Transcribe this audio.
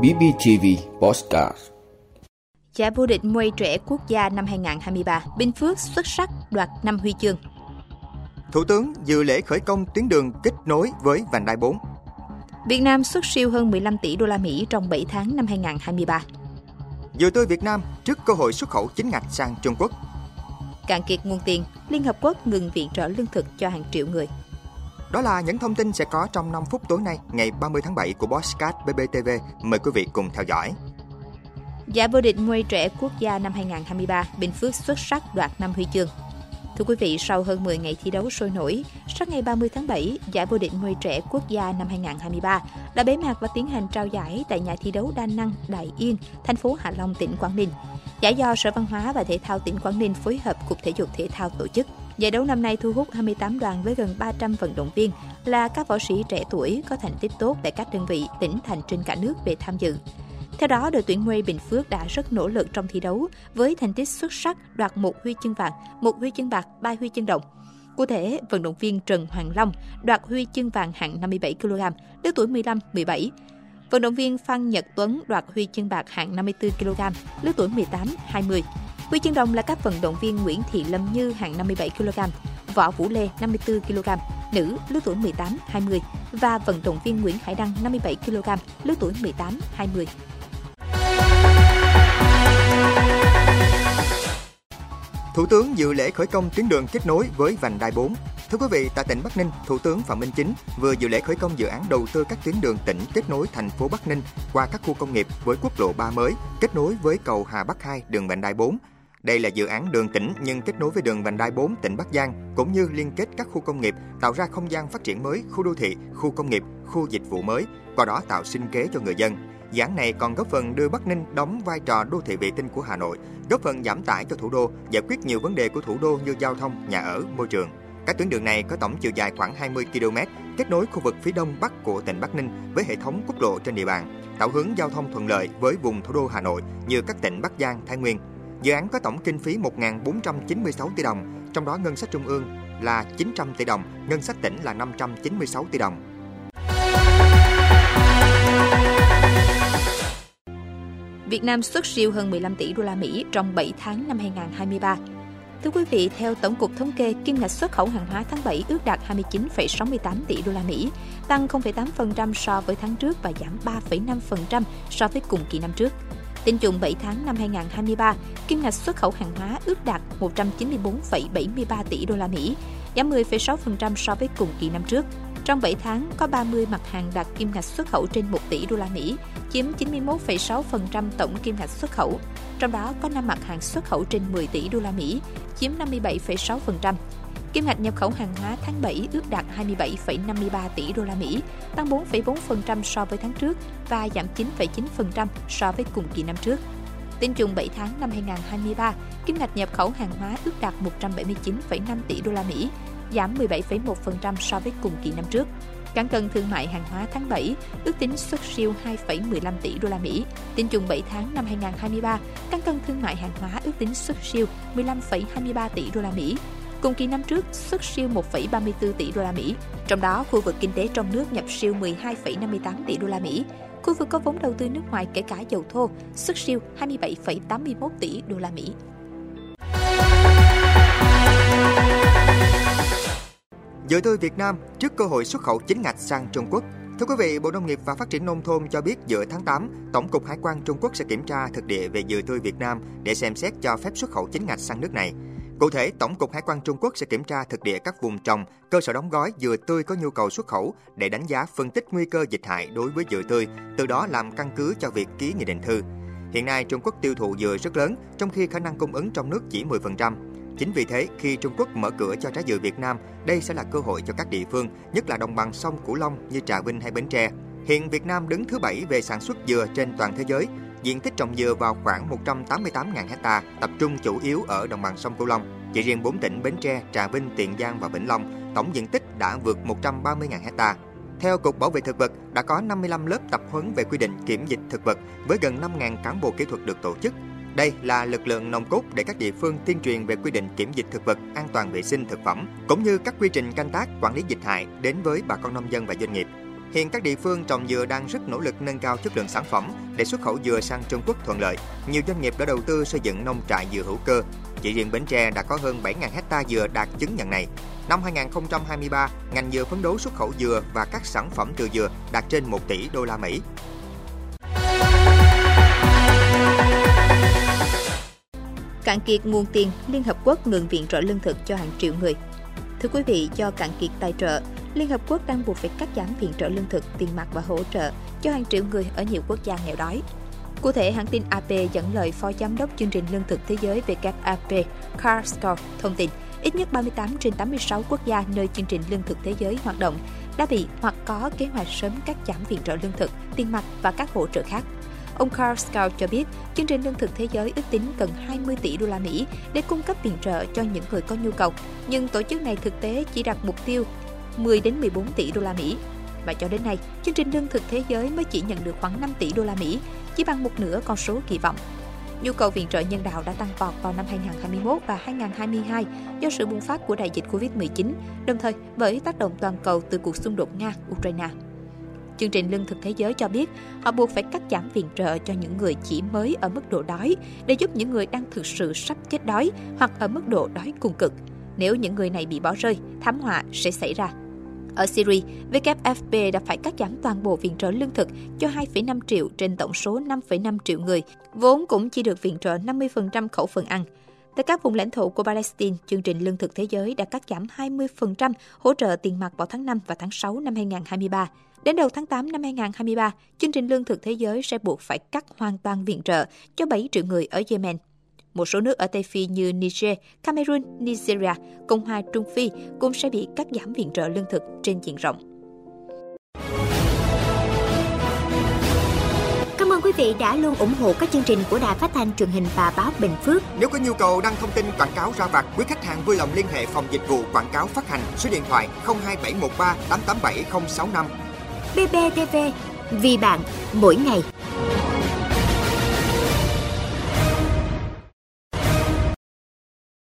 BBTV Postcard Giải vô địch mây trẻ quốc gia năm 2023, Bình Phước xuất sắc đoạt 5 huy chương. Thủ tướng dự lễ khởi công tuyến đường kết nối với vành đai 4. Việt Nam xuất siêu hơn 15 tỷ đô la Mỹ trong 7 tháng năm 2023. Dừa tươi Việt Nam trước cơ hội xuất khẩu chính ngạch sang Trung Quốc. Cạn kiệt nguồn tiền, Liên Hợp Quốc ngừng viện trợ lương thực cho hàng triệu người. Đó là những thông tin sẽ có trong 5 phút tối nay, ngày 30 tháng 7 của Bosscat BBTV. Mời quý vị cùng theo dõi. Giải vô địch mây trẻ quốc gia năm 2023, Bình Phước xuất sắc đoạt 5 huy chương. Thưa quý vị, sau hơn 10 ngày thi đấu sôi nổi, sáng ngày 30 tháng 7, giải vô địch mây trẻ quốc gia năm 2023 đã bế mạc và tiến hành trao giải tại nhà thi đấu đa năng Đại Yên, thành phố Hạ Long, tỉnh Quảng Ninh. Giải do Sở Văn hóa và Thể thao tỉnh Quảng Ninh phối hợp Cục Thể dục Thể thao tổ chức. Giải đấu năm nay thu hút 28 đoàn với gần 300 vận động viên là các võ sĩ trẻ tuổi có thành tích tốt tại các đơn vị, tỉnh thành trên cả nước về tham dự. Theo đó, đội tuyển Nguy Bình Phước đã rất nỗ lực trong thi đấu với thành tích xuất sắc đoạt một huy chương vàng, một huy chương bạc, ba huy chương đồng. Cụ thể, vận động viên Trần Hoàng Long đoạt huy chương vàng hạng 57 kg, lứa tuổi 15-17. Vận động viên Phan Nhật Tuấn đoạt huy chương bạc hạng 54 kg, lứa tuổi 18-20. Huy chương đồng là các vận động viên Nguyễn Thị Lâm Như hạng 57 kg, Võ Vũ Lê 54 kg, nữ lứa tuổi 18-20 và vận động viên Nguyễn Hải Đăng 57 kg, lứa tuổi 18-20. Thủ tướng dự lễ khởi công tuyến đường kết nối với vành đai 4. Thưa quý vị, tại tỉnh Bắc Ninh, Thủ tướng Phạm Minh Chính vừa dự lễ khởi công dự án đầu tư các tuyến đường tỉnh kết nối thành phố Bắc Ninh qua các khu công nghiệp với quốc lộ 3 mới, kết nối với cầu Hà Bắc 2 đường vành đai 4. Đây là dự án đường tỉnh nhưng kết nối với đường vành đai 4 tỉnh Bắc Giang cũng như liên kết các khu công nghiệp, tạo ra không gian phát triển mới, khu đô thị, khu công nghiệp, khu dịch vụ mới, qua đó tạo sinh kế cho người dân. Dự án này còn góp phần đưa Bắc Ninh đóng vai trò đô thị vệ tinh của Hà Nội, góp phần giảm tải cho thủ đô, giải quyết nhiều vấn đề của thủ đô như giao thông, nhà ở, môi trường. Các tuyến đường này có tổng chiều dài khoảng 20 km, kết nối khu vực phía đông bắc của tỉnh Bắc Ninh với hệ thống quốc lộ trên địa bàn, tạo hướng giao thông thuận lợi với vùng thủ đô Hà Nội như các tỉnh Bắc Giang, Thái Nguyên. Dự án có tổng kinh phí 1.496 tỷ đồng, trong đó ngân sách trung ương là 900 tỷ đồng, ngân sách tỉnh là 596 tỷ đồng. Việt Nam xuất siêu hơn 15 tỷ đô la Mỹ trong 7 tháng năm 2023. Thưa quý vị, theo Tổng cục Thống kê, kim ngạch xuất khẩu hàng hóa tháng 7 ước đạt 29,68 tỷ đô la Mỹ, tăng 0,8% so với tháng trước và giảm 3,5% so với cùng kỳ năm trước. Tính chung 7 tháng năm 2023, kim ngạch xuất khẩu hàng hóa ước đạt 194,73 tỷ đô la Mỹ, giảm 10,6% so với cùng kỳ năm trước. Trong 7 tháng, có 30 mặt hàng đạt kim ngạch xuất khẩu trên 1 tỷ đô la Mỹ, chiếm 91,6% tổng kim ngạch xuất khẩu. Trong đó có 5 mặt hàng xuất khẩu trên 10 tỷ đô la Mỹ, chiếm 57,6%. Kim ngạch nhập khẩu hàng hóa tháng 7 ước đạt 27,53 tỷ đô la Mỹ, tăng 4,4% so với tháng trước và giảm 9,9% so với cùng kỳ năm trước. Tính chung 7 tháng năm 2023, kim ngạch nhập khẩu hàng hóa ước đạt 179,5 tỷ đô la Mỹ, giảm 17,1% so với cùng kỳ năm trước. Cán cân thương mại hàng hóa tháng 7 ước tính xuất siêu 2,15 tỷ đô la Mỹ. Tính chung 7 tháng năm 2023, cán cân thương mại hàng hóa ước tính xuất siêu 15,23 tỷ đô la Mỹ. Cùng kỳ năm trước xuất siêu 1,34 tỷ đô la Mỹ. Trong đó, khu vực kinh tế trong nước nhập siêu 12,58 tỷ đô la Mỹ. Khu vực có vốn đầu tư nước ngoài kể cả dầu thô xuất siêu 27,81 tỷ đô la Mỹ. Dừa tươi Việt Nam trước cơ hội xuất khẩu chính ngạch sang Trung Quốc. Thưa quý vị, Bộ Nông nghiệp và Phát triển Nông thôn cho biết giữa tháng 8, Tổng cục Hải quan Trung Quốc sẽ kiểm tra thực địa về dừa tươi Việt Nam để xem xét cho phép xuất khẩu chính ngạch sang nước này. Cụ thể, Tổng cục Hải quan Trung Quốc sẽ kiểm tra thực địa các vùng trồng, cơ sở đóng gói dừa tươi có nhu cầu xuất khẩu để đánh giá phân tích nguy cơ dịch hại đối với dừa tươi, từ đó làm căn cứ cho việc ký nghị định thư. Hiện nay, Trung Quốc tiêu thụ dừa rất lớn, trong khi khả năng cung ứng trong nước chỉ 10%. Chính vì thế, khi Trung Quốc mở cửa cho trái dừa Việt Nam, đây sẽ là cơ hội cho các địa phương, nhất là đồng bằng sông Cửu Long như Trà Vinh hay Bến Tre. Hiện Việt Nam đứng thứ 7 về sản xuất dừa trên toàn thế giới. Diện tích trồng dừa vào khoảng 188.000 hecta, tập trung chủ yếu ở đồng bằng sông Cửu Long. Chỉ riêng 4 tỉnh Bến Tre, Trà Vinh, Tiền Giang và Vĩnh Long, tổng diện tích đã vượt 130.000 hecta. Theo Cục Bảo vệ Thực vật, đã có 55 lớp tập huấn về quy định kiểm dịch thực vật với gần 5.000 cán bộ kỹ thuật được tổ chức đây là lực lượng nòng cốt để các địa phương tuyên truyền về quy định kiểm dịch thực vật, an toàn vệ sinh thực phẩm, cũng như các quy trình canh tác, quản lý dịch hại đến với bà con nông dân và doanh nghiệp. Hiện các địa phương trồng dừa đang rất nỗ lực nâng cao chất lượng sản phẩm để xuất khẩu dừa sang Trung Quốc thuận lợi. Nhiều doanh nghiệp đã đầu tư xây dựng nông trại dừa hữu cơ. Chỉ riêng Bến Tre đã có hơn 7.000 hecta dừa đạt chứng nhận này. Năm 2023, ngành dừa phấn đấu xuất khẩu dừa và các sản phẩm từ dừa đạt trên 1 tỷ đô la Mỹ. Cạn kiệt nguồn tiền, Liên Hợp Quốc ngừng viện trợ lương thực cho hàng triệu người. Thưa quý vị, do cạn kiệt tài trợ, Liên Hợp Quốc đang buộc phải cắt giảm viện trợ lương thực, tiền mặt và hỗ trợ cho hàng triệu người ở nhiều quốc gia nghèo đói. Cụ thể, hãng tin AP dẫn lời Phó Giám đốc Chương trình Lương thực Thế giới WFP, Carl Scott thông tin, ít nhất 38 trên 86 quốc gia nơi chương trình Lương thực Thế giới hoạt động đã bị hoặc có kế hoạch sớm cắt giảm viện trợ lương thực, tiền mặt và các hỗ trợ khác. Ông Carl Scout cho biết, chương trình lương thực thế giới ước tính cần 20 tỷ đô la Mỹ để cung cấp viện trợ cho những người có nhu cầu, nhưng tổ chức này thực tế chỉ đặt mục tiêu 10 đến 14 tỷ đô la Mỹ. Và cho đến nay, chương trình lương thực thế giới mới chỉ nhận được khoảng 5 tỷ đô la Mỹ, chỉ bằng một nửa con số kỳ vọng. Nhu cầu viện trợ nhân đạo đã tăng vọt vào năm 2021 và 2022 do sự bùng phát của đại dịch Covid-19, đồng thời bởi tác động toàn cầu từ cuộc xung đột Nga-Ukraine. Chương trình Lương thực Thế giới cho biết họ buộc phải cắt giảm viện trợ cho những người chỉ mới ở mức độ đói để giúp những người đang thực sự sắp chết đói hoặc ở mức độ đói cùng cực. Nếu những người này bị bỏ rơi, thảm họa sẽ xảy ra. Ở Syria, WFP đã phải cắt giảm toàn bộ viện trợ lương thực cho 2,5 triệu trên tổng số 5,5 triệu người, vốn cũng chỉ được viện trợ 50% khẩu phần ăn. Tại các vùng lãnh thổ của Palestine, chương trình Lương thực Thế giới đã cắt giảm 20% hỗ trợ tiền mặt vào tháng 5 và tháng 6 năm 2023. Đến đầu tháng 8 năm 2023, chương trình Lương thực Thế giới sẽ buộc phải cắt hoàn toàn viện trợ cho 7 triệu người ở Yemen. Một số nước ở Tây Phi như Niger, Cameroon, Nigeria, Cộng hòa Trung Phi cũng sẽ bị cắt giảm viện trợ lương thực trên diện rộng. Cảm ơn quý vị đã luôn ủng hộ các chương trình của Đài Phát thanh truyền hình và báo Bình Phước. Nếu có nhu cầu đăng thông tin quảng cáo ra vặt, quý khách hàng vui lòng liên hệ phòng dịch vụ quảng cáo phát hành số điện thoại 02713 887065. BBTV, vì bạn, mỗi ngày.